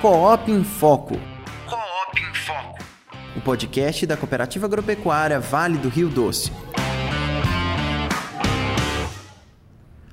Coop em Foco. Coop em Foco. O podcast da Cooperativa Agropecuária Vale do Rio Doce.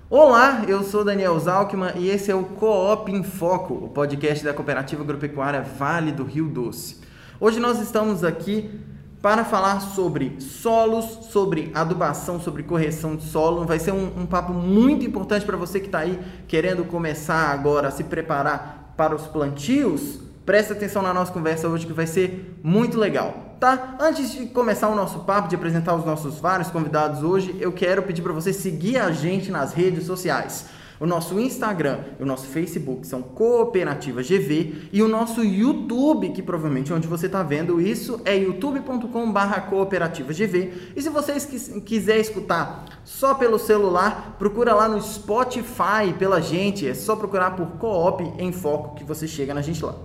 Olá, eu sou Daniel Zalkman e esse é o Coop em Foco, o podcast da Cooperativa Agropecuária Vale do Rio Doce. Hoje nós estamos aqui para falar sobre solos, sobre adubação, sobre correção de solo. Vai ser um, um papo muito importante para você que está aí querendo começar agora a se preparar para os plantios. Preste atenção na nossa conversa hoje que vai ser muito legal, tá? Antes de começar o nosso papo, de apresentar os nossos vários convidados hoje, eu quero pedir para você seguir a gente nas redes sociais. O nosso Instagram e o nosso Facebook são Cooperativa GV e o nosso YouTube, que provavelmente é onde você está vendo isso, é youtube.com/barra Cooperativa GV. E se vocês quiser escutar só pelo celular, procura lá no Spotify pela gente, é só procurar por Coop em Foco que você chega na gente lá.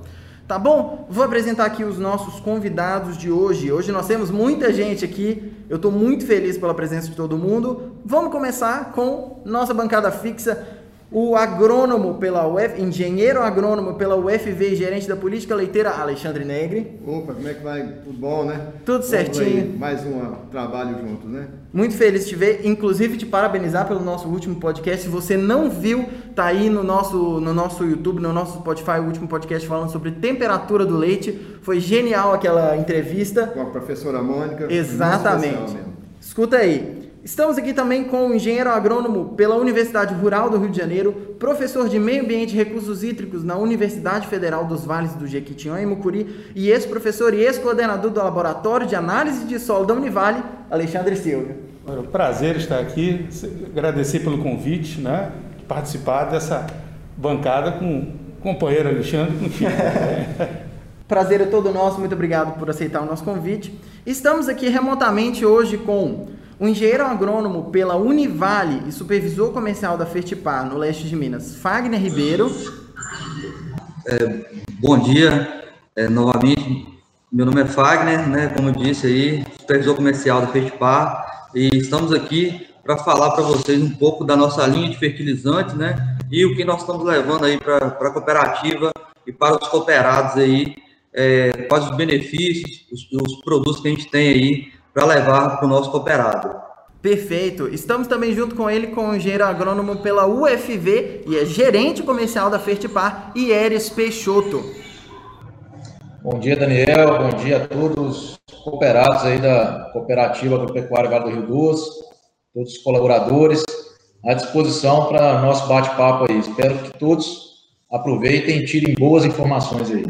Tá bom? Vou apresentar aqui os nossos convidados de hoje. Hoje nós temos muita gente aqui. Eu estou muito feliz pela presença de todo mundo. Vamos começar com nossa bancada fixa o agrônomo pela UF, engenheiro agrônomo pela UFV e gerente da política leiteira, Alexandre Negri. Opa, como é que vai? Tudo bom, né? Tudo certinho. mais um trabalho juntos, né? Muito feliz de te ver, inclusive te parabenizar pelo nosso último podcast. Se você não viu, tá aí no nosso, no nosso YouTube, no nosso Spotify, o último podcast falando sobre temperatura do leite. Foi genial aquela entrevista. Com a professora Mônica. Exatamente. Escuta aí. Estamos aqui também com o engenheiro agrônomo pela Universidade Rural do Rio de Janeiro, professor de Meio Ambiente e Recursos Hídricos na Universidade Federal dos Vales do Jequitinhonha e Mucuri e ex-professor e ex-coordenador do Laboratório de Análise de Solo da Univale, Alexandre Silva. Prazer estar aqui, agradecer pelo convite, né, participar dessa bancada com o companheiro Alexandre. Prazer é todo nosso, muito obrigado por aceitar o nosso convite. Estamos aqui remotamente hoje com o engenheiro agrônomo pela Univale e supervisor comercial da Fertipar, no leste de Minas, Fagner Ribeiro. É, bom dia, é, novamente. Meu nome é Fagner, né, como eu disse aí, supervisor comercial da Fertipar, e estamos aqui para falar para vocês um pouco da nossa linha de fertilizantes, né, e o que nós estamos levando aí para a cooperativa e para os cooperados aí, é, quais os benefícios, os, os produtos que a gente tem aí para levar para o nosso cooperado. Perfeito. Estamos também junto com ele com o engenheiro agrônomo pela UFV e é gerente comercial da Fertipar, Ieres Peixoto. Bom dia, Daniel. Bom dia a todos os cooperados aí da Cooperativa Agropecuária Vale do Rio Doce, todos os colaboradores à disposição para nosso bate-papo aí. Espero que todos aproveitem e tirem boas informações aí.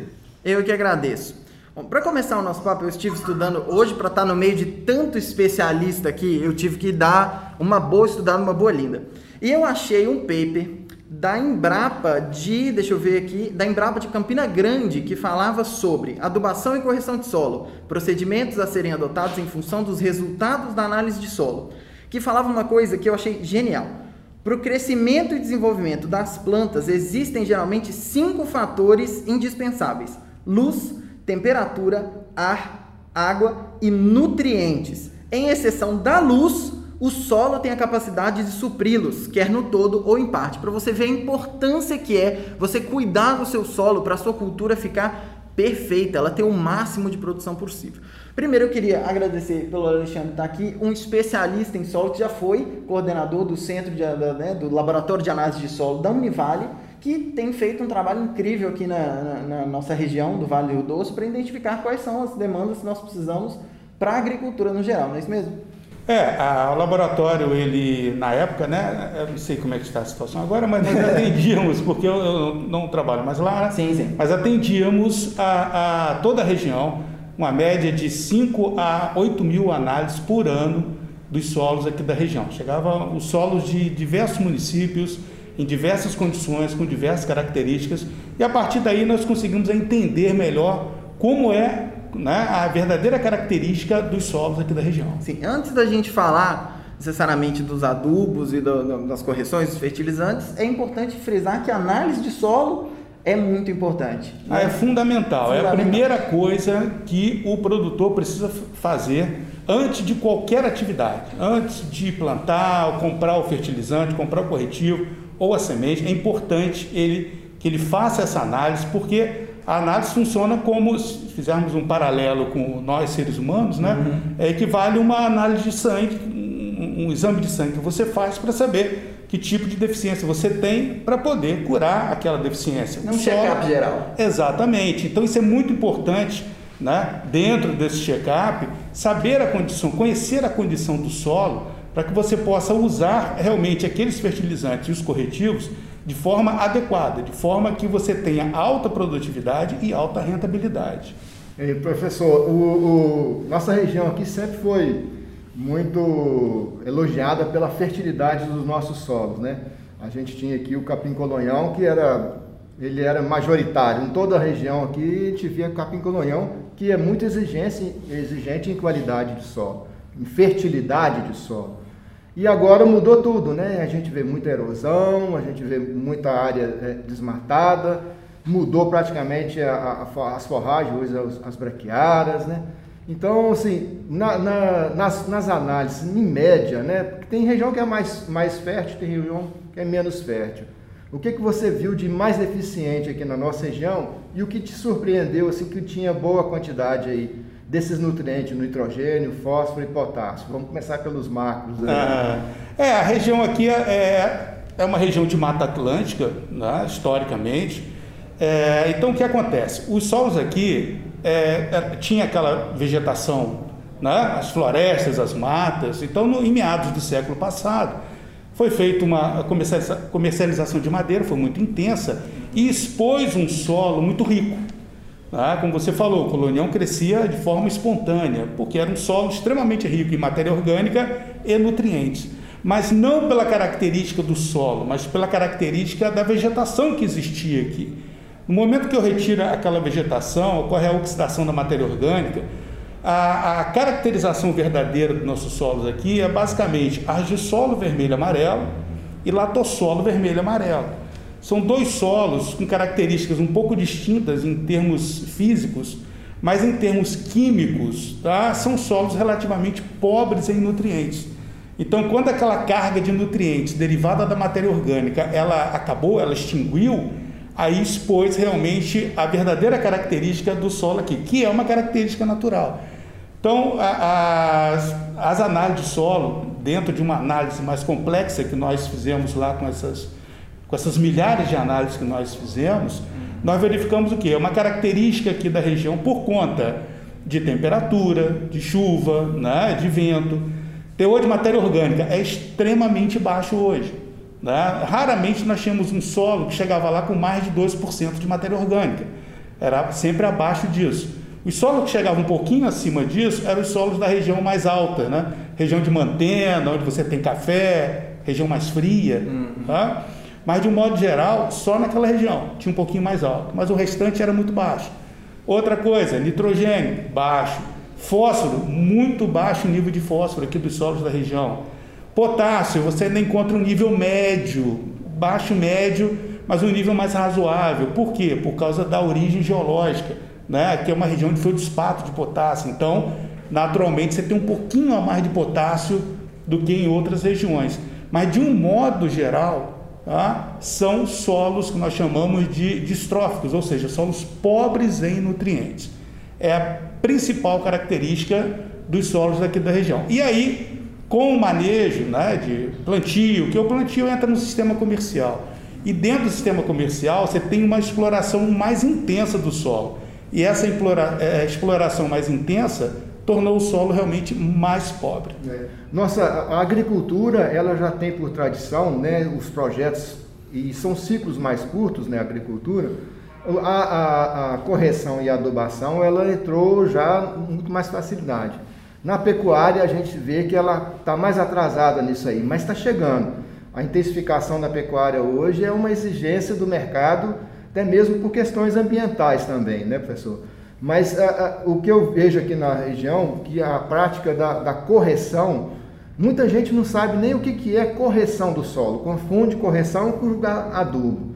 Eu que agradeço. Para começar o nosso papo, eu estive estudando hoje para estar tá no meio de tanto especialista aqui, eu tive que dar uma boa estudada, uma boa linda. E eu achei um paper da Embrapa de, deixa eu ver aqui, da Embrapa de Campina Grande, que falava sobre adubação e correção de solo, procedimentos a serem adotados em função dos resultados da análise de solo, que falava uma coisa que eu achei genial. Para o crescimento e desenvolvimento das plantas, existem geralmente cinco fatores indispensáveis: luz, temperatura, ar, água e nutrientes. Em exceção da luz, o solo tem a capacidade de supri-los, quer no todo ou em parte, para você ver a importância que é você cuidar do seu solo para a sua cultura ficar perfeita, ela ter o máximo de produção possível. Primeiro eu queria agradecer pelo Alexandre estar aqui, um especialista em solo que já foi coordenador do centro de, né, do laboratório de análise de solo da Univale que tem feito um trabalho incrível aqui na, na, na nossa região do Vale do Doce para identificar quais são as demandas que nós precisamos para a agricultura no geral, não é isso mesmo? É, a, o laboratório, ele, na época, né, eu não sei como é que está a situação agora, mas nós atendíamos, porque eu, eu, não trabalho mais lá, sim, sim. mas atendíamos a, a toda a região, uma média de 5 a 8 mil análises por ano dos solos aqui da região. Chegava os solos de diversos municípios, em diversas condições, com diversas características, e a partir daí nós conseguimos entender melhor como é né, a verdadeira característica dos solos aqui da região. Sim, antes da gente falar necessariamente dos adubos e do, das correções dos fertilizantes, é importante frisar que a análise de solo é muito importante. Né? Ah, é fundamental. fundamental. É a primeira coisa que o produtor precisa fazer antes de qualquer atividade. Antes de plantar, comprar o fertilizante, comprar o corretivo, ou a semente, é importante ele, que ele faça essa análise, porque a análise funciona como, se fizermos um paralelo com nós seres humanos, né? Uhum. É equivale a uma análise de sangue, um, um exame de sangue que você faz para saber que tipo de deficiência você tem para poder curar aquela deficiência. Um O solo- check-up geral. Exatamente. Então isso é muito importante, né? Dentro desse check-up, saber a condição, conhecer a condição do solo, para que você possa usar realmente aqueles fertilizantes e os corretivos de forma adequada, de forma que você tenha alta produtividade e alta rentabilidade. Professor, o, o- nossa região aqui sempre foi muito elogiada pela fertilidade dos nossos solos, né? A gente tinha aqui o capim colonhão, que era, ele era majoritário. Em toda a região aqui, a gente via capim colonhão, que é muito exigente, exigente em qualidade de solo, em fertilidade de solo. E agora mudou tudo, né? A gente vê muita erosão, a gente vê muita área eh, desmatada, mudou praticamente a- a- as forragens, hoje as, as braquiárias, né? Então, assim, na- na- nas, nas análises, em média, né? Porque tem região que é mais, mais fértil, tem região que é menos fértil. O que, que você viu de mais deficiente aqui na nossa região e o que te surpreendeu, assim, que tinha boa quantidade aí desses nutrientes, nitrogênio, fósforo e potássio? Vamos começar pelos macros. aí. Ah, é, a região aqui é, é uma região de Mata Atlântica, né, historicamente. É, então, o que acontece? Os solos aqui é, é, tinha aquela vegetação, né, as florestas, as matas. Então, no, em meados do século passado, foi feita uma comercializa- comercialização de madeira, foi muito intensa, e expôs um solo muito rico. Ah, como você falou, o colonião crescia de forma espontânea, porque era um solo extremamente rico em matéria orgânica e nutrientes. Mas não pela característica do solo, mas pela característica da vegetação que existia aqui. No momento que eu retiro aquela vegetação, ocorre a oxidação da matéria orgânica. A, a caracterização verdadeira dos nossos solos aqui é basicamente argissolo vermelho e latossolo vermelho e amarelo. São dois solos com características um pouco distintas em termos físicos, mas em termos químicos, tá? são solos relativamente pobres em nutrientes. Então, quando aquela carga de nutrientes derivada da matéria orgânica ela acabou, ela extinguiu, aí expôs realmente a verdadeira característica do solo aqui, que é uma característica natural. Então, a- as, as análises de solo, dentro de uma análise mais complexa que nós fizemos lá com essas, com essas milhares de análises que nós fizemos, nós verificamos o que? É uma característica aqui da região por conta de temperatura, de chuva, né, de vento. Teor de matéria orgânica é extremamente baixo hoje. Né? Raramente nós tínhamos um solo que chegava lá com mais de 2% de matéria orgânica. Era sempre abaixo disso. Os solos que chegavam um pouquinho acima disso eram os solos da região mais alta, né? Região de Mantena, onde você tem café, região mais fria, tá? Mas de um modo geral, só naquela região tinha um pouquinho mais alto, mas o restante era muito baixo. Outra coisa, nitrogênio, baixo. Fósforo, muito baixo o nível de fósforo aqui dos solos da região. Potássio, você ainda encontra um nível médio, baixo médio, mas um nível mais razoável. Por quê? Por causa da origem geológica, né? Que é uma região onde foi o despato de potássio. Então, naturalmente, você tem um pouquinho a mais de potássio do que em outras regiões. Mas, de um modo geral, tá? são solos que nós chamamos de distróficos, ou seja, solos pobres em nutrientes. É a principal característica dos solos daqui da região. E aí, com o manejo né, de plantio, que o plantio entra no sistema comercial. E dentro do sistema comercial, você tem uma exploração mais intensa do solo. E essa eh, exploração mais intensa tornou o solo realmente mais pobre. É. Nossa, a agricultura, ela já tem por tradição, né, os projetos, e são ciclos mais curtos, né, a agricultura, a, a- a correção e a adubação, ela entrou já com muito mais facilidade. Na pecuária, a gente vê que ela está mais atrasada nisso aí, mas está chegando. A intensificação da pecuária hoje é uma exigência do mercado, até mesmo por questões ambientais também, né, professor? Mas a- a- o que eu vejo aqui na região, que a prática da, da correção, muita gente não sabe nem o que, que é correção do solo, confunde correção com adubo.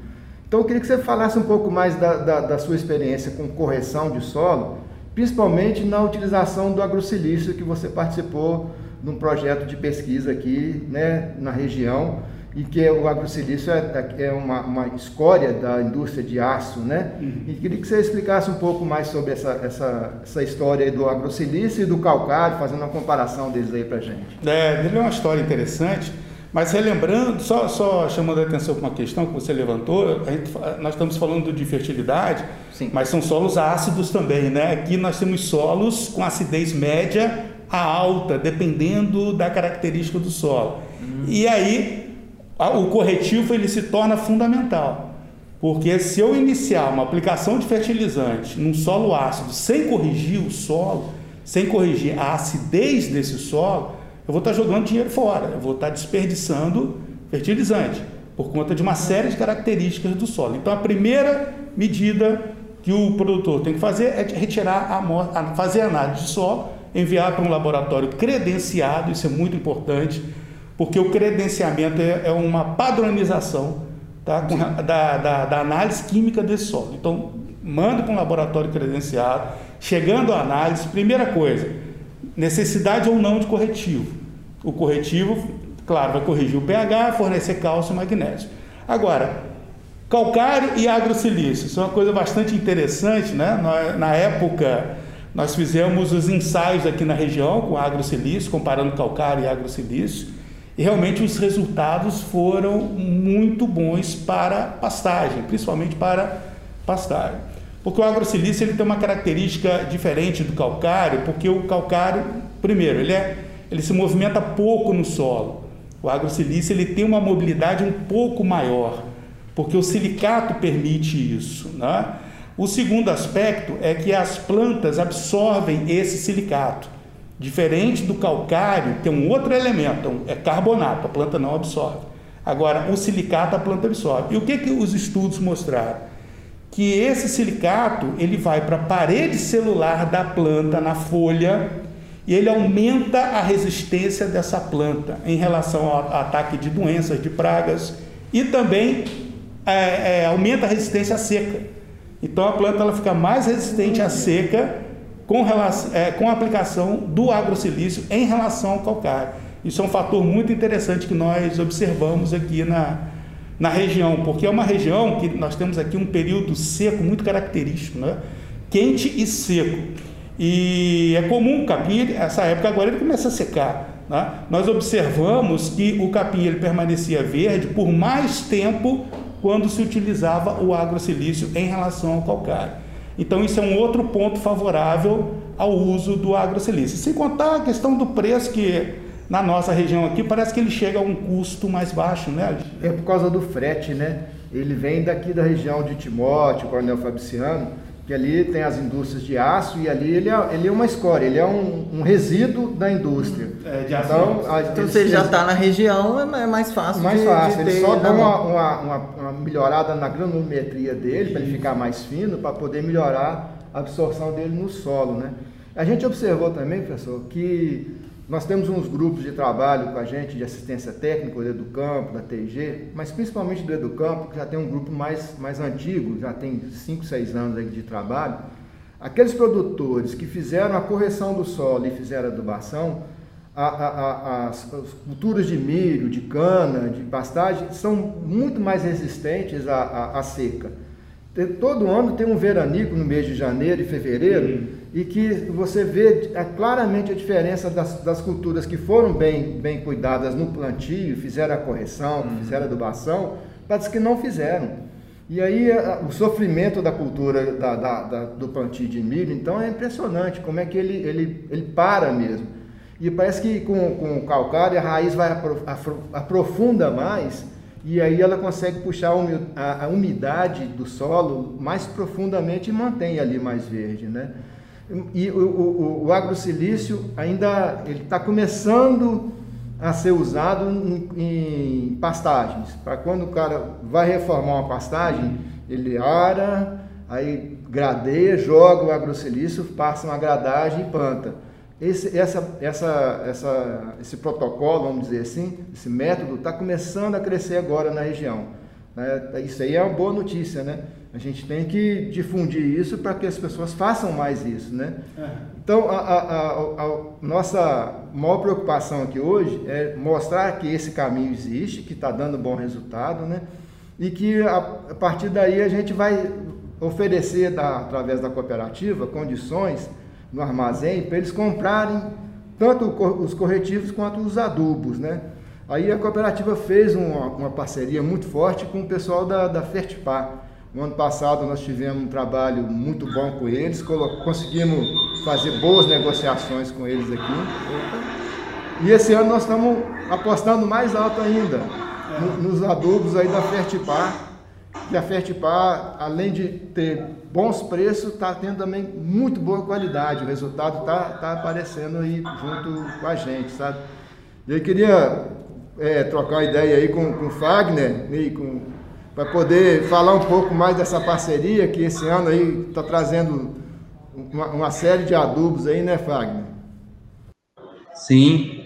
Então eu queria que você falasse um pouco mais da, da, da sua experiência com correção de solo, principalmente na utilização do agrosilício que você participou num projeto de pesquisa aqui né, na região. E que o agrosilício é, é uma, uma, escória da indústria de aço, né? Uhum. E queria que você explicasse um pouco mais sobre essa, essa, essa história do agrosilício e do calcário, fazendo uma comparação deles aí para gente. É, ele é uma história interessante, mas relembrando, só, só chamando a atenção para uma questão que você levantou, gente, nós estamos falando de fertilidade, Sim. mas são solos ácidos também, né? Aqui nós temos solos com acidez média a alta, dependendo da característica do solo. Uhum. E aí o corretivo ele se torna fundamental. Porque se eu iniciar uma aplicação de fertilizante num solo ácido sem corrigir o solo, sem corrigir a acidez desse solo, eu vou estar jogando dinheiro fora, eu vou estar desperdiçando fertilizante, por conta de uma série de características do solo. Então a primeira medida que o produtor tem que fazer é retirar a fazer a análise de solo, enviar para um laboratório credenciado, isso é muito importante porque o credenciamento é, é uma padronização tá, da, da, da, análise química desse solo. Então, manda para um laboratório credenciado, chegando à análise, primeira coisa, necessidade ou não de corretivo. O corretivo, claro, vai corrigir o pH, fornecer cálcio e magnésio. Agora, calcário e agrosilício, isso é uma coisa bastante interessante, né? Na época, nós fizemos os ensaios aqui na região com agrosilício, comparando calcário e agrosilício. E realmente os resultados foram muito bons para pastagem, principalmente para pastagem. Porque o agrosilício ele tem uma característica diferente do calcário, porque o calcário, primeiro, ele, é, ele se movimenta pouco no solo. O agrosilício ele tem uma mobilidade um pouco maior, porque o silicato permite isso. Né? O segundo aspecto é que as plantas absorvem esse silicato. Diferente do calcário, tem um outro elemento, é carbonato, a planta não absorve. Agora, o silicato a planta absorve. E o que, que os estudos mostraram? Que esse silicato ele vai para a parede celular da planta, na folha, e ele aumenta a resistência dessa planta em relação ao ataque de doenças, de pragas, e também é, é, aumenta a resistência à seca. Então a planta ela fica mais resistente à seca com, relação, é, com a aplicação do agrosilício em relação ao calcário. Isso é um fator muito interessante que nós observamos aqui na, na região, porque é uma região que nós temos aqui um período seco muito característico, né? quente e seco. E é comum o capim, essa época agora ele começa a secar. Né? Nós observamos que o capim ele permanecia verde por mais tempo quando se utilizava o agrosilício em relação ao calcário. Então, isso é um outro ponto favorável ao uso do agrosilício. Sem contar a questão do preço, que na nossa região aqui parece que ele chega a um custo mais baixo, né? É por causa do frete, né? Ele vem daqui da região de Timóteo, Coronel Fabriciano, que ali tem as indústrias de aço e ali ele é, ele é uma escória, ele é um, um resíduo da indústria. É, de aço. Então, a, então você já está na região, é, é mais fácil. Mais de, fácil, de ele só dá uma, uma, uma, uma, melhorada na granulometria dele, para ele ficar mais fino, para poder melhorar a absorção dele no solo. Né? A gente observou também, professor, que nós temos uns grupos de trabalho com a gente de assistência técnica do Educampo, da TG, mas principalmente do Educampo, que já tem um grupo mais, mais antigo, já tem 5, 6 anos de trabalho. Aqueles produtores que fizeram a correção do solo e fizeram a adubação, a, a, a, as, as, culturas de milho, de cana, de pastagem, são muito mais resistentes à, seca. Todo ano tem um veranico no mês de janeiro e fevereiro, e que você vê é, claramente a diferença das, das, culturas que foram bem, bem cuidadas no plantio, fizeram a correção, uhum. fizeram a adubação, para as que não fizeram. E aí o sofrimento da cultura da, da, da, do plantio de milho, então é impressionante como é que ele, ele, ele para mesmo. E parece que com, com o calcário a raiz vai aprofunda mais e aí ela consegue puxar a umidade do solo mais profundamente e mantém ali mais verde, né? E o, o, o agrosilício ainda está começando a ser usado em, em pastagens. Para quando o cara vai reformar uma pastagem, ele ara, aí gradeia, joga o agrosilício, passa uma gradagem e planta. Esse, essa, essa, essa, esse protocolo, vamos dizer assim, esse método está começando a crescer agora na região. Né? Isso aí é uma boa notícia, né? A gente tem que difundir isso para que as pessoas façam mais isso, né? É. Então, a, a, a, nossa maior preocupação aqui hoje é mostrar que esse caminho existe, que está dando bom resultado, né? E que a, partir daí a gente vai oferecer, da, através da cooperativa, condições no armazém para eles comprarem tanto os corretivos quanto os adubos, né? Aí a cooperativa fez uma, uma parceria muito forte com o pessoal da, da Fertipar no ano passado nós tivemos um trabalho muito bom com eles, conseguimos fazer boas negociações com eles aqui. E esse ano nós estamos apostando mais alto ainda nos adubos aí da Fertipar, que a Fertipar, além de ter bons preços, está tendo também muito boa qualidade. O resultado está tá aparecendo aí junto com a gente, sabe? Eu queria é, trocar uma ideia aí com, com o Fagner e com para poder falar um pouco mais dessa parceria que esse ano aí está trazendo uma, uma, série de adubos aí, né, Fagner? Sim.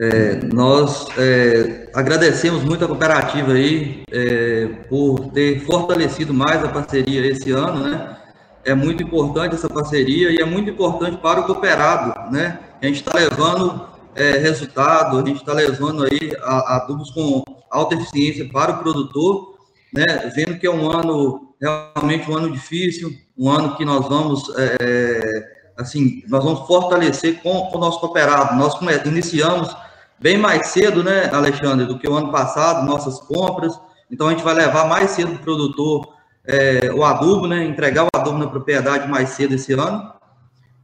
É, nós é, agradecemos muito a cooperativa aí é, por ter fortalecido mais a parceria esse ano, né? É muito importante essa parceria e é muito importante para o cooperado, né? A gente está levando é, resultado, a gente está levando aí adubos com alta eficiência para o produtor, né, vendo que é um ano realmente um ano difícil, um ano que nós vamos é, assim nós vamos fortalecer com, com o nosso cooperado. Nós iniciamos bem mais cedo, né, Alexandre, do que o ano passado, nossas compras. Então a gente vai levar mais cedo o produtor é, o adubo, né, entregar o adubo na propriedade mais cedo esse ano.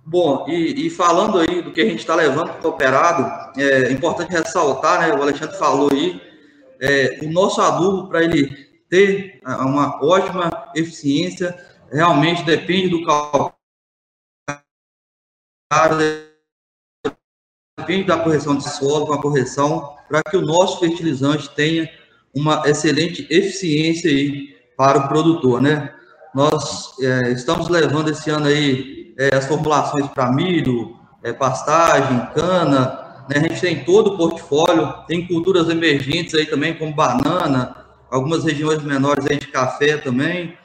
Bom, e, e falando aí do que a gente está levando para o cooperado, é importante ressaltar, né, o Alexandre falou aí, é, o nosso adubo, para ele ter uma ótima eficiência, realmente depende do calcário, depende da correção de solo, com a correção, para que o nosso fertilizante tenha uma excelente eficiência aí para o produtor, né? Nós é, estamos levando esse ano aí é, as formulações para milho, é, pastagem, cana, né? A gente tem todo o portfólio, tem culturas emergentes aí também, como banana, algumas regiões menores aí de café também.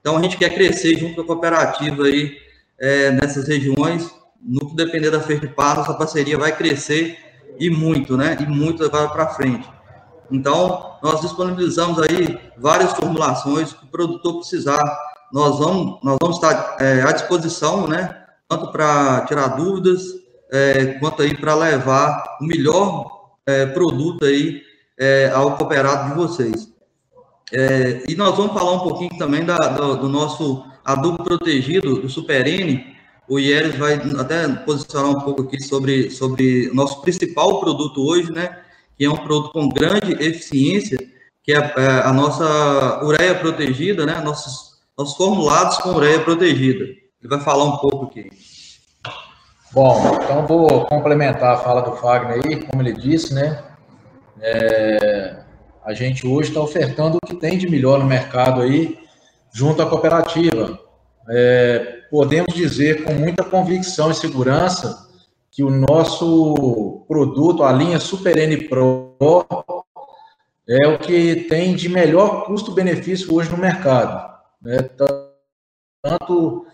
Então, a gente quer crescer junto com a cooperativa aí é, nessas regiões. No que depender da Fertipar, nossa parceria vai crescer e muito, né? E muito agora para frente. Então, nós disponibilizamos aí várias formulações que o produtor precisar. Nós vamos, nós vamos estar é, à disposição, né? Tanto para tirar dúvidas, é, quanto aí para levar o melhor é, produto aí é, ao cooperado de vocês. É, e nós vamos falar um pouquinho também da, do, do, nosso adubo protegido, do Super N. O Ieres vai até posicionar um pouco aqui sobre, sobre nosso principal produto hoje, né? Que é um produto com grande eficiência, que é a, é a nossa ureia protegida, né? Nossos, nossos formulados com ureia protegida. Ele vai falar um pouco aqui. Bom, então vou complementar a fala do Fagner aí, como ele disse, né? É, a gente hoje está ofertando o que tem de melhor no mercado aí, junto à cooperativa. É, podemos dizer com muita convicção e segurança que o nosso produto, a linha Super N Pro, é o que tem de melhor custo-benefício hoje no mercado. Né? Tanto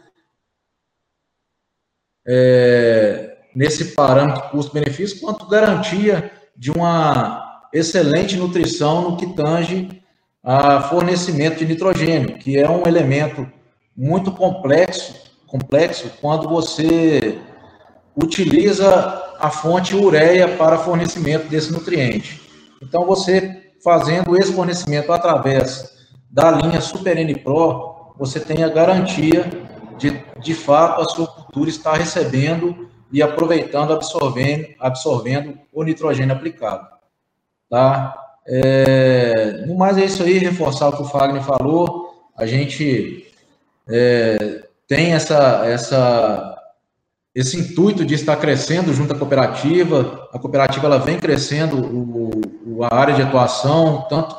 é, nesse parâmetro custo-benefício, quanto garantia de uma excelente nutrição no que tange a fornecimento de nitrogênio, que é um elemento muito complexo, complexo quando você utiliza a fonte ureia para fornecimento desse nutriente. Então, você fazendo esse fornecimento através da linha Super N Pro, você tem a garantia de, de fato, a sua cultura está recebendo e aproveitando, absorvendo, absorvendo o nitrogênio aplicado. Tá? É, no mais é isso aí, reforçar o que o Fagner falou. A gente é, tem essa, essa, esse intuito de estar crescendo junto à cooperativa. A cooperativa ela vem crescendo o, o a área de atuação, tanto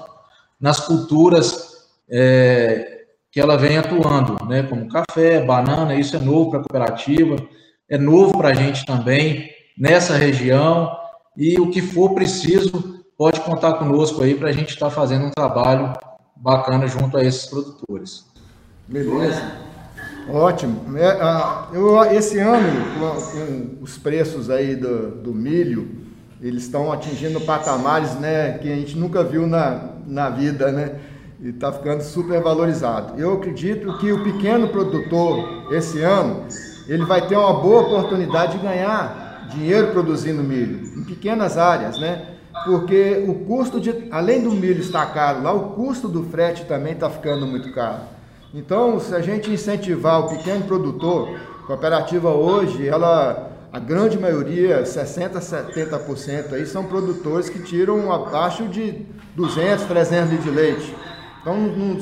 nas culturas é, que ela vem atuando, né, como café, banana, isso é novo para a cooperativa, é novo para a gente também nessa região, e o que for preciso, pode contar conosco aí para a gente estar tá fazendo um trabalho bacana junto a esses produtores. Beleza. Ótimo. É, ah, eu, esse ano, com, com, os preços aí do, do milho, eles estão atingindo patamares né, que a gente nunca viu na, na vida, né? E está ficando super valorizado. Eu acredito que o pequeno produtor, esse ano, ele vai ter uma boa oportunidade de ganhar dinheiro produzindo milho, em pequenas áreas, né? Porque o custo de, além do milho estar caro lá, o custo do frete também está ficando muito caro. Então, se a gente incentivar o pequeno produtor, cooperativa hoje, ela, a grande maioria, 60%, 70% aí, são produtores que tiram abaixo de 200, 300 litros de leite. Então, não,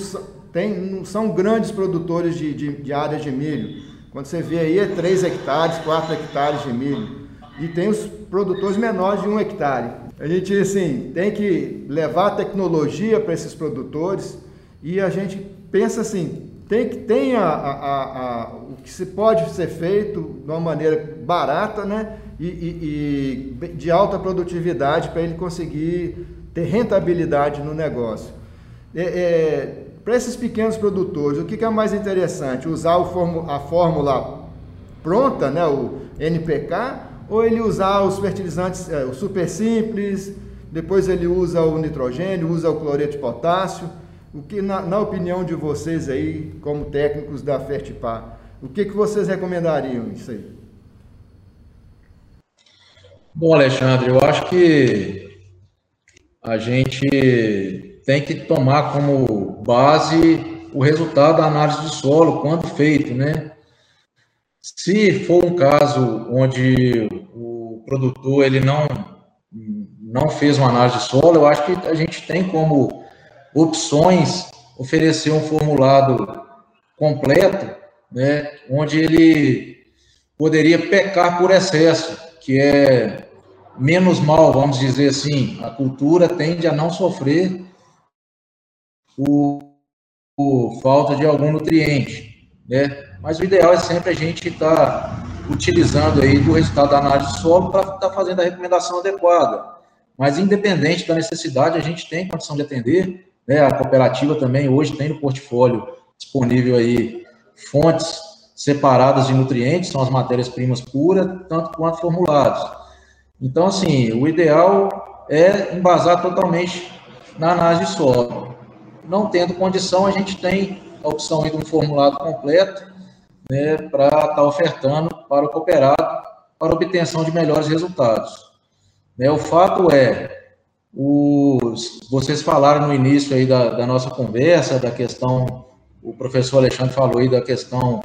tem, não são grandes produtores de, de, de áreas de milho. Quando você vê aí, é 3 hectares, 4 hectares de milho. E tem os produtores menores de 1 hectare. A gente, assim, tem que levar a tecnologia para esses produtores e a gente pensa assim, tem que tem a, a, a, o que se pode ser feito de uma maneira barata, né? E, e, e de alta produtividade para ele conseguir ter rentabilidade no negócio. É, é, para esses pequenos produtores, o que, que, é mais interessante? Usar a fórmula pronta, né, o NPK, ou ele usar os fertilizantes, é, o super simples, depois ele usa o nitrogênio, usa o cloreto de potássio. O que, na, na, opinião de vocês aí, como técnicos da Fertipar, o que, que vocês recomendariam isso aí? Bom, Alexandre, eu acho que a gente tem que tomar como base o resultado da análise de solo quando feito, né? Se for um caso onde o produtor ele não não fez uma análise de solo, eu acho que a gente tem como opções, oferecer um formulado completo, né, onde ele poderia pecar por excesso, que é menos mal, vamos dizer assim. A cultura tende a não sofrer por falta de algum nutriente, né? Mas o ideal é sempre a gente estar tá utilizando aí do resultado da análise de solo para estar tá fazendo a recomendação adequada. Mas independente da necessidade, a gente tem condição de atender né? A cooperativa também hoje tem no portfólio disponível aí fontes separadas de nutrientes, são as matérias-primas puras, tanto quanto formulados. Então, assim, o ideal é embasar totalmente na análise de solo. Não tendo condição, a gente tem a opção de um formulado completo né, para estar tá ofertando para o cooperado para obtenção de melhores resultados. Né, o fato é, os, vocês falaram no início aí da, da nossa conversa, da questão, o professor Alexandre falou aí da questão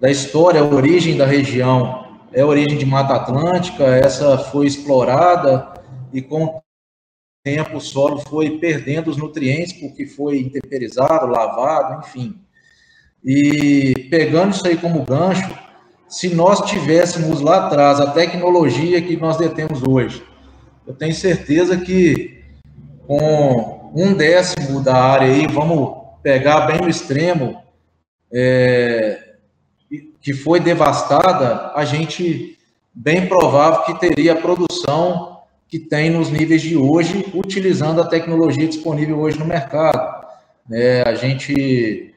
da história, a origem da região é a origem de Mata Atlântica, essa foi explorada e com tempo o solo foi perdendo os nutrientes porque foi intemperizado, lavado, enfim. E pegando isso aí como gancho, se nós tivéssemos lá atrás a tecnologia que nós detemos hoje, eu tenho certeza que com um décimo da área aí, vamos pegar bem no extremo, é, que foi devastada, a gente bem provável que teria a produção que tem nos níveis de hoje, utilizando a tecnologia disponível hoje no mercado. É, a gente,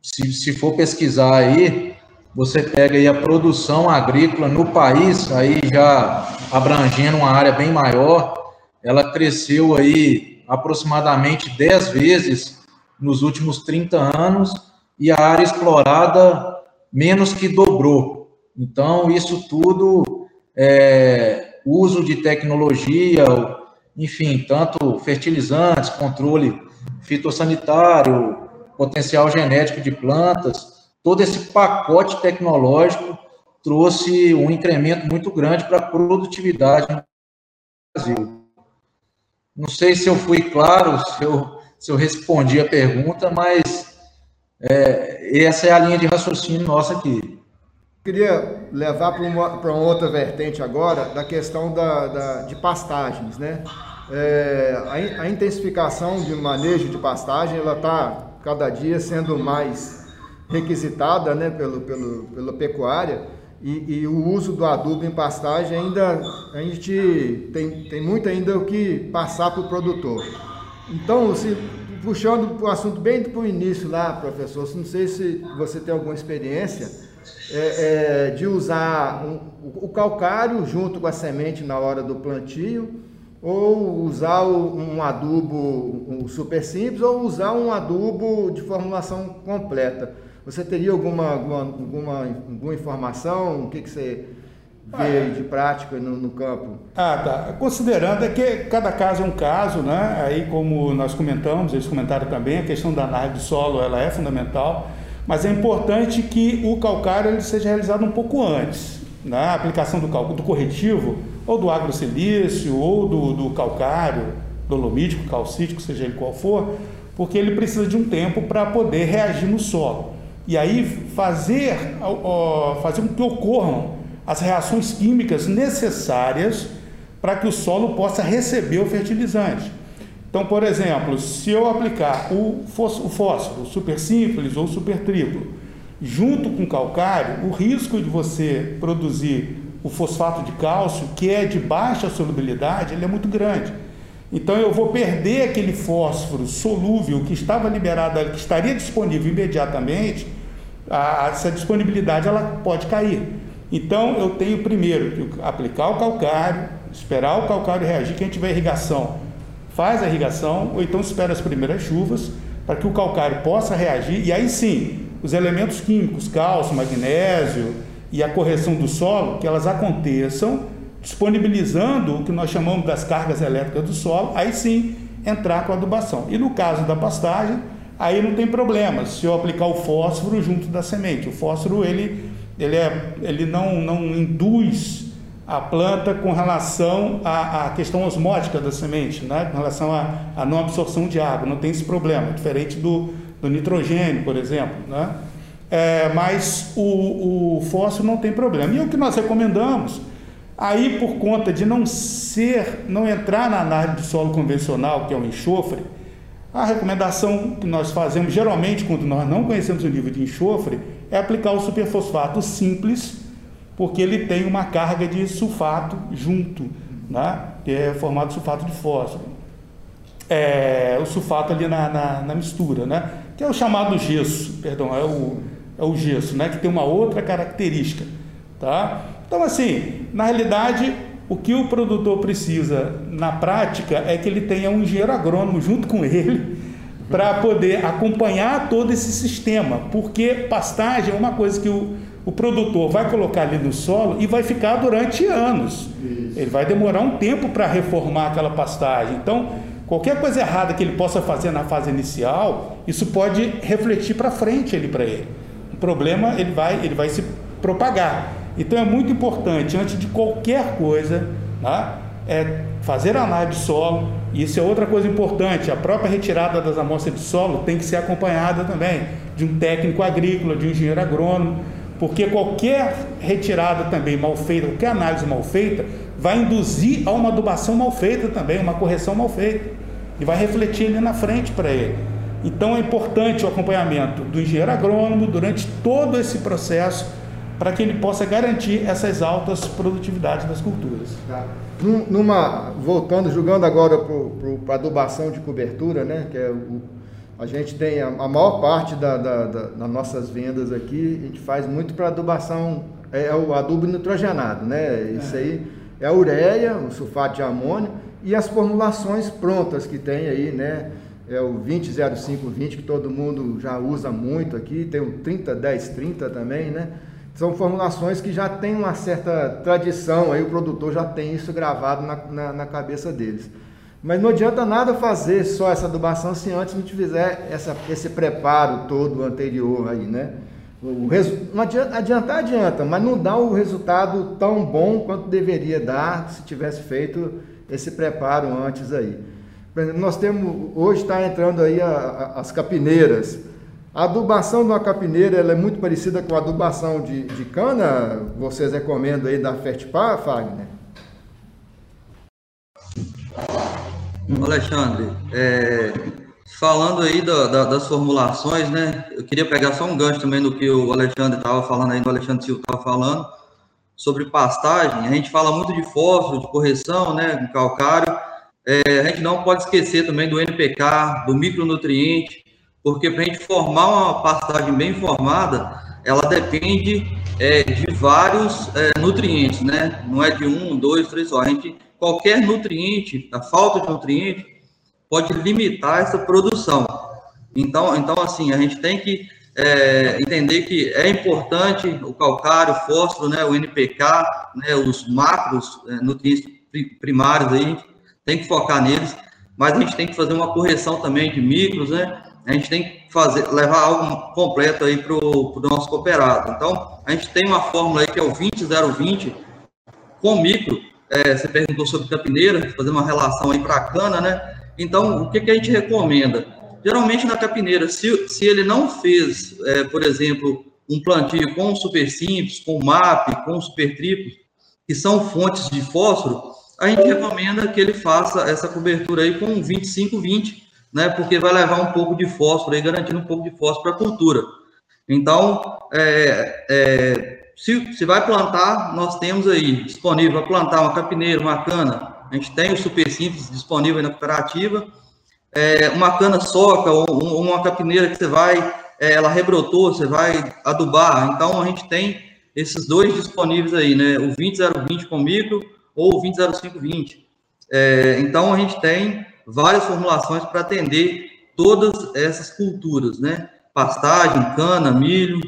se, se for pesquisar aí, você pega aí a produção agrícola no país, aí já abrangendo uma área bem maior, ela cresceu aí aproximadamente 10 vezes nos últimos 30 anos e a área explorada menos que dobrou. Então, isso tudo é uso de tecnologia, enfim, tanto fertilizantes, controle fitossanitário, potencial genético de plantas, todo esse pacote tecnológico trouxe um incremento muito grande para a produtividade no Brasil. Não sei se eu fui claro, se eu, se eu respondi a pergunta, mas é, essa é a linha de raciocínio nossa aqui. Queria levar para uma, uma, outra vertente agora da questão da, da de pastagens, né? É, a, a intensificação de manejo de pastagem, ela está cada dia sendo mais requisitada né, pelo, pelo, pela pecuária e, e, o uso do adubo em pastagem ainda a gente tem, tem muito ainda o que passar para o produtor. Então, se puxando o assunto bem para o início lá, professor, não sei se você tem alguma experiência é, é, de usar um, o calcário junto com a semente na hora do plantio, ou usar um adubo um super simples, ou usar um adubo de formulação completa. Você teria alguma, alguma, alguma, alguma informação? O que, que você vê de prática no, no, campo? Ah, tá. Considerando é que cada caso é um caso, né? Aí, como nós comentamos, eles comentaram também, a questão da análise de solo ela é fundamental, mas é importante que o calcário ele seja realizado um pouco antes. Né? Aplicação do, do corretivo, ou do agrosilício, ou do, do calcário, dolomítico, calcítico, seja ele qual for, porque ele precisa de um tempo para poder reagir no solo. E aí fazer, fazer com que ocorram as reações químicas necessárias para que o solo possa receber o fertilizante. Então, por exemplo, se eu aplicar o fósforo, super simples ou super triplo, junto com calcário, o risco de você produzir o fosfato de cálcio, que é de baixa solubilidade, ele é muito grande. Então eu vou perder aquele fósforo solúvel que estava liberado, que estaria disponível imediatamente, a, essa disponibilidade ela pode cair. Então eu tenho primeiro que aplicar o calcário, esperar o calcário reagir, quem tiver irrigação faz a irrigação, ou então espera as primeiras chuvas para que o calcário possa reagir e aí sim os elementos químicos, cálcio, magnésio e a correção do solo, que elas aconteçam, disponibilizando o que nós chamamos das cargas elétricas do solo, aí sim entrar com a adubação. E no caso da pastagem, aí não tem problema se eu aplicar o fósforo junto da semente. O fósforo ele, ele, é, ele não, não induz a planta com relação à, à questão osmótica da semente, né? com relação à, não absorção de água, não tem esse problema, diferente do, do nitrogênio, por exemplo. Né? É, mas o, o fósforo não tem problema. E o que nós recomendamos, aí por conta de não ser, não entrar na análise de solo convencional, que é o enxofre, a recomendação que nós fazemos geralmente quando nós não conhecemos o nível de enxofre é aplicar o superfosfato simples, porque ele tem uma carga de sulfato junto, né? que é formado sulfato de fósforo. É, o sulfato ali na, na, na, mistura, né? que é o chamado gesso, perdão, é o, é o gesso, né? que tem uma outra característica. Tá? Então, assim, na realidade, o que o produtor precisa na prática é que ele tenha um engenheiro agrônomo junto com ele para poder acompanhar todo esse sistema, porque pastagem é uma coisa que o, o produtor vai colocar ali no solo e vai ficar durante anos. Isso. Ele vai demorar um tempo para reformar aquela pastagem. Então, qualquer coisa errada que ele possa fazer na fase inicial, isso pode refletir para frente ali para ele. O problema ele vai, ele vai se propagar. Então é muito importante, antes de qualquer coisa, tá? é fazer análise de solo. E isso é outra coisa importante. A própria retirada das amostras de solo tem que ser acompanhada também de um técnico agrícola, de um engenheiro agrônomo, porque qualquer retirada também mal feita, qualquer análise mal feita, vai induzir a uma adubação mal feita também, uma correção mal feita. E vai refletir ali na frente para ele. Então é importante o acompanhamento do engenheiro agrônomo durante todo esse processo para que ele possa garantir essas altas produtividades das culturas. Tá. Numa, voltando, jogando agora para a adubação de cobertura, né, que é o, a gente tem a, a maior parte da, da, da, das nossas vendas aqui, a gente faz muito para adubação, é, é, o adubo nitrogenado, né? Isso é. aí é a ureia, o sulfato de amônio e as formulações prontas que tem aí, né? É o 200520 que todo mundo já usa muito aqui, tem o 301030 também, né? são formulações que já têm uma certa tradição, aí o produtor já tem isso gravado na, na, na, cabeça deles. Mas não adianta nada fazer só essa adubação se antes não fizer essa, esse preparo todo anterior aí, né? O resu... não adianta, adiantar, adianta, mas não dá o resultado tão bom quanto deveria dar se tivesse feito esse preparo antes aí. Nós temos, hoje está entrando aí a, a, as capineiras, a adubação de uma capineira ela é muito parecida com a adubação de, de cana, vocês recomendam aí da Fertipar, Fagner? Alexandre, é, falando aí da, da, das formulações, né? Eu queria pegar só um gancho também do que o Alexandre estava falando aí, do Alexandre Silva estava falando, sobre pastagem. A gente fala muito de fósforo, de correção, né? Com calcário, É, a gente não pode esquecer também do NPK, do micronutriente, porque para a gente formar uma pastagem bem formada, ela depende é, de vários é, nutrientes, né? Não é de um, dois, três só. A gente, qualquer nutriente, a falta de nutriente, pode limitar essa produção. Então, então assim, a gente tem que é, entender que é importante o calcário, o fósforo, né, o NPK, né, os macros, é, nutrientes primários aí, tem que focar neles, mas a gente tem que fazer uma correção também de micros, né? A gente tem que fazer, levar algo completo aí para o nosso cooperado. Então, a gente tem uma fórmula aí que é o 20020 com micro. É, você perguntou sobre capineira, fazer uma relação aí para a cana, né? Então, o que, que a gente recomenda? Geralmente na capineira, se, se ele não fez, é, por exemplo, um plantio com super simples, com MAP, com super triplo, que são fontes de fósforo, a gente recomenda que ele faça essa cobertura aí com 25-20, né? Porque vai levar um pouco de fósforo aí, garantindo um pouco de fósforo para a cultura. Então, é, é, se, se vai plantar, nós temos aí disponível para plantar uma capineira, uma cana, a gente tem o super simples disponível na cooperativa. É, uma cana soca ou, uma capineira que você vai, é, ela rebrotou, você vai adubar. Então a gente tem esses dois disponíveis aí, né? O 20020 com micro ou o 200520. É, então a gente tem várias formulações para atender todas essas culturas, né? Pastagem, cana, milho.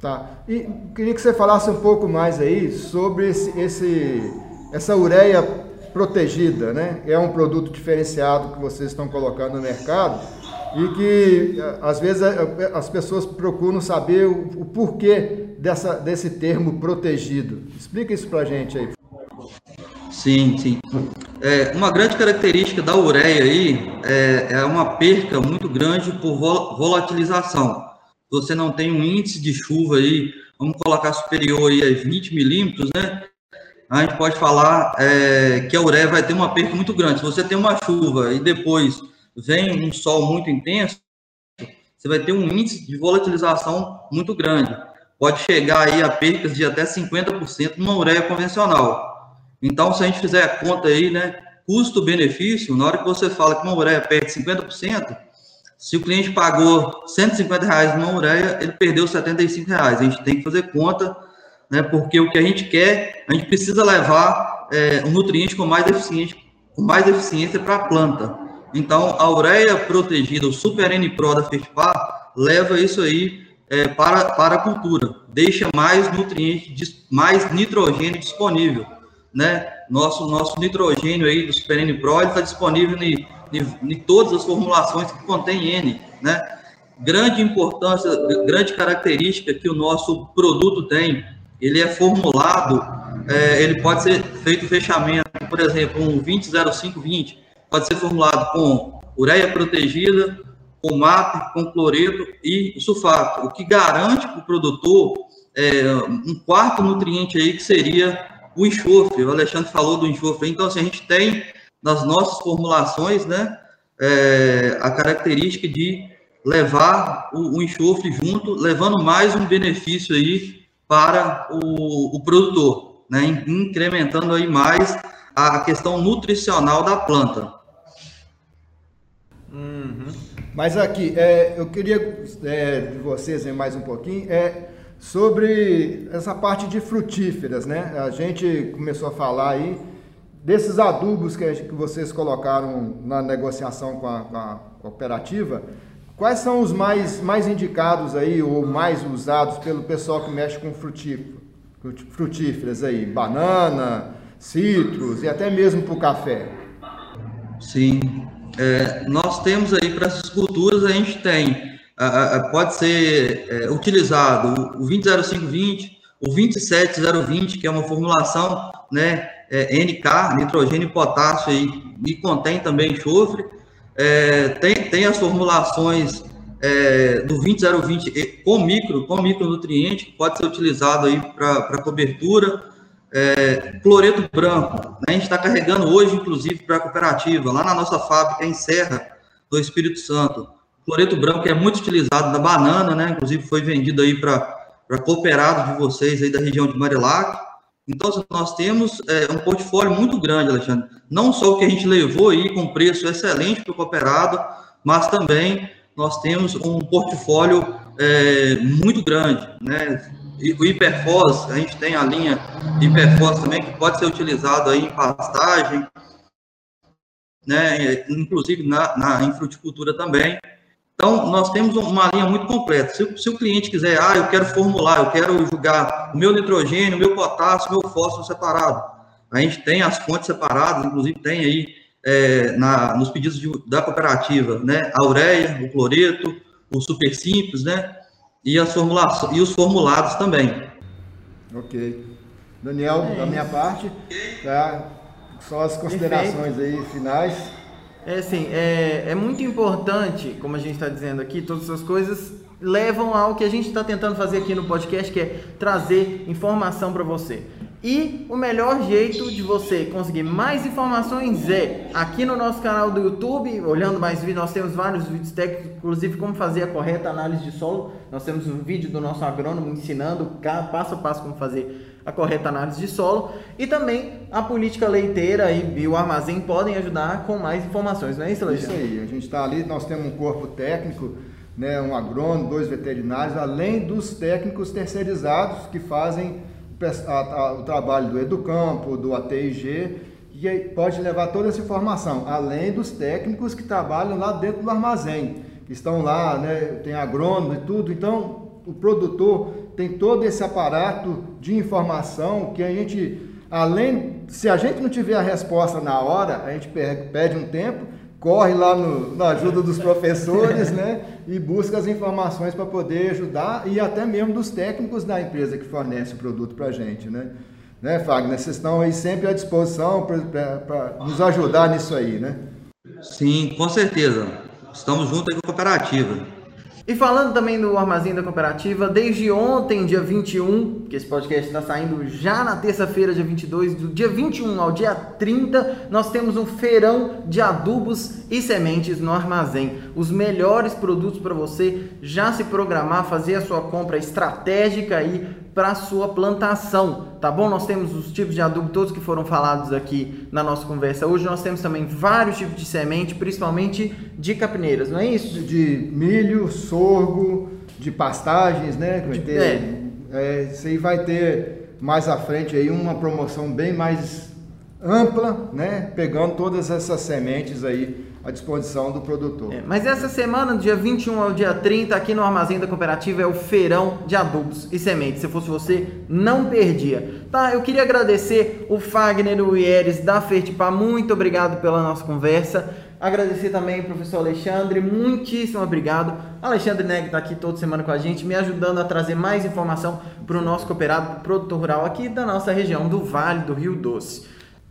Tá. E queria que você falasse um pouco mais aí sobre esse, esse essa ureia protegida, né? É um produto diferenciado que vocês estão colocando no mercado e que às vezes as pessoas procuram saber o, o porquê dessa, desse termo protegido. Explica isso para gente aí. Sim, sim. É, uma grande característica da ureia aí é, é uma perca muito grande por volatilização. Você não tem um índice de chuva aí, vamos colocar superior aí a 20 milímetros, né? a gente pode falar é, que a ureia vai ter uma perda muito grande. Se você tem uma chuva e depois vem um sol muito intenso, você vai ter um índice de volatilização muito grande. Pode chegar aí a percas de até 50% numa ureia convencional. Então, se a gente fizer a conta aí, né, custo-benefício, na hora que você fala que uma ureia perde 50%, se o cliente pagou 150 reais numa ureia, ele perdeu 75 reais. A gente tem que fazer conta né? Porque o que a gente quer, a gente precisa levar é, um nutriente com mais eficiência, com mais eficiência para a planta. Então, a ureia protegida, o Super N Pro da Fertipar, leva isso aí é, para, para a cultura, deixa mais nutriente, mais nitrogênio disponível, né? Nosso, nosso nitrogênio aí do Super N Pro está disponível em, em todas as formulações que contém N, né? Grande importância, grande característica que o nosso produto tem ele é formulado, é, ele pode ser feito fechamento, por exemplo, um 200520 pode ser formulado com ureia protegida, com MAP, com cloreto e sulfato, o que garante para o produtor é, um quarto nutriente aí que seria o enxofre. O Alexandre falou do enxofre. Então, assim, a gente tem nas nossas formulações, né, é, a característica de levar o, o enxofre junto, levando mais um benefício aí para o, o produtor, né, incrementando aí mais a questão nutricional da planta. Uhum. Mas aqui, é, eu queria é, de vocês mais um pouquinho é, sobre essa parte de frutíferas, né? A gente começou a falar aí desses adubos que, que vocês colocaram na negociação com a, com a cooperativa. Quais são os mais, mais indicados aí, ou mais usados pelo pessoal que mexe com frutíferas aí? Banana, citros e até mesmo para o café. Sim. É, nós temos aí para essas culturas, a gente tem, pode ser é, utilizado o 200520, o 27020, que é uma formulação né, é, NK, nitrogênio e potássio, aí, e contém também enxofre é, tem, tem as formulações é, do 20020 com micro, com micronutriente, que pode ser utilizado aí para cobertura. É, cloreto branco, né? a gente está carregando hoje, inclusive, para a cooperativa, lá na nossa fábrica em Serra, do Espírito Santo. Cloreto branco é muito utilizado na banana, né? Inclusive foi vendido aí para cooperado de vocês aí da região de Marilac. Então, nós temos é, um portfólio muito grande, Alexandre. Não só o que a gente levou aí com preço excelente para o cooperado, mas também nós temos um portfólio é, muito grande, né? o hiperfós, a gente tem a linha hiperfós também, que pode ser utilizado aí em pastagem, né, inclusive na, na, em fruticultura também. Então, nós temos uma linha muito completa. Se, se, o cliente quiser, ah, eu quero formular, eu quero jogar o meu nitrogênio, o meu potássio, o meu fósforo separado. A gente tem as fontes separadas, inclusive tem aí é, na, nos pedidos de, da cooperativa, né, a ureia, o cloreto, o super simples, né, e, as formulações, e os formulados também. Ok. Daniel, é da minha parte, tá? só as considerações Perfeito. aí finais. É assim, é, é muito importante, como a gente está dizendo aqui, todas essas coisas levam ao que a gente está tentando fazer aqui no podcast, que é trazer informação para você. E o melhor jeito de você conseguir mais informações é aqui no nosso canal do YouTube, olhando mais vídeos, nós temos vários vídeos técnicos, inclusive como fazer a correta análise de solo. Nós temos um vídeo do nosso agrônomo ensinando passo a passo como fazer a correta análise de solo. E também a política leiteira e, o armazém podem ajudar com mais informações, não é isso, Alexandre? Isso aí, a gente está ali, nós temos um corpo técnico, né, um agrônomo, dois veterinários, além dos técnicos terceirizados que fazem o trabalho do Educampo, do ATIG, que pode levar toda essa informação, além dos técnicos que trabalham lá dentro do armazém, que estão lá, né, tem agrônomo e tudo. Então, o produtor tem todo esse aparato de informação que a gente, além, se a gente não tiver a resposta na hora, a gente pede um tempo, corre lá no, na ajuda dos professores, né? E busca as informações para poder ajudar e até mesmo dos técnicos da empresa que fornece o produto para a gente, né? Né, Fagner? Vocês estão aí sempre à disposição para nos ajudar nisso aí, né? Sim, com certeza. Estamos juntos com a cooperativa. E falando também do Armazém da Cooperativa, desde ontem, dia 21, que esse podcast está saindo já na terça-feira, dia 22, do dia 21 ao dia 30, nós temos um feirão de adubos e sementes no armazém. Os melhores produtos para você já se programar, fazer a sua compra estratégica aí para sua plantação, tá bom? Nós temos os tipos de adubo todos que foram falados aqui na nossa conversa. Hoje nós temos também vários tipos de semente, principalmente de capineiras, não é isso? De milho, sorgo, de pastagens, né? vai ter, é. É, isso aí vai ter mais à frente aí uma promoção bem mais ampla, né? Pegando todas essas sementes aí à disposição do produtor. É, mas essa semana, do dia 21 ao dia 30, aqui no Armazém da Cooperativa, é o feirão de adubos e sementes. Se fosse você, não perdia. Tá, eu queria agradecer o Fagner o Ieres da Fertipar. Muito obrigado pela nossa conversa. Agradecer também o professor Alexandre, muitíssimo obrigado. Alexandre Neg está aqui toda semana com a gente, me ajudando a trazer mais informação para o nosso cooperado produtor rural aqui da nossa região do Vale do Rio Doce.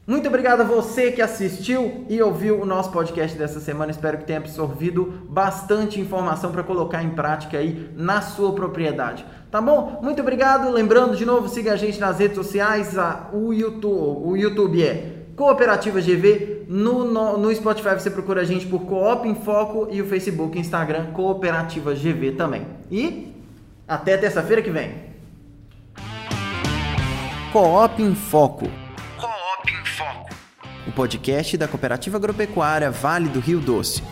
Muito obrigado a você que assistiu e ouviu o nosso podcast dessa semana. Espero que tenha absorvido bastante informação para colocar em prática aí na sua propriedade. Tá bom? Muito obrigado. Lembrando de novo, siga a gente nas redes sociais. A, o, YouTube, o YouTube é Cooperativa GV. No, no, no Spotify você procura a gente por Coop em Foco e o Facebook Instagram Cooperativa GV também. E até terça-feira que vem. Coop em Foco podcast da Cooperativa Agropecuária Vale do Rio Doce.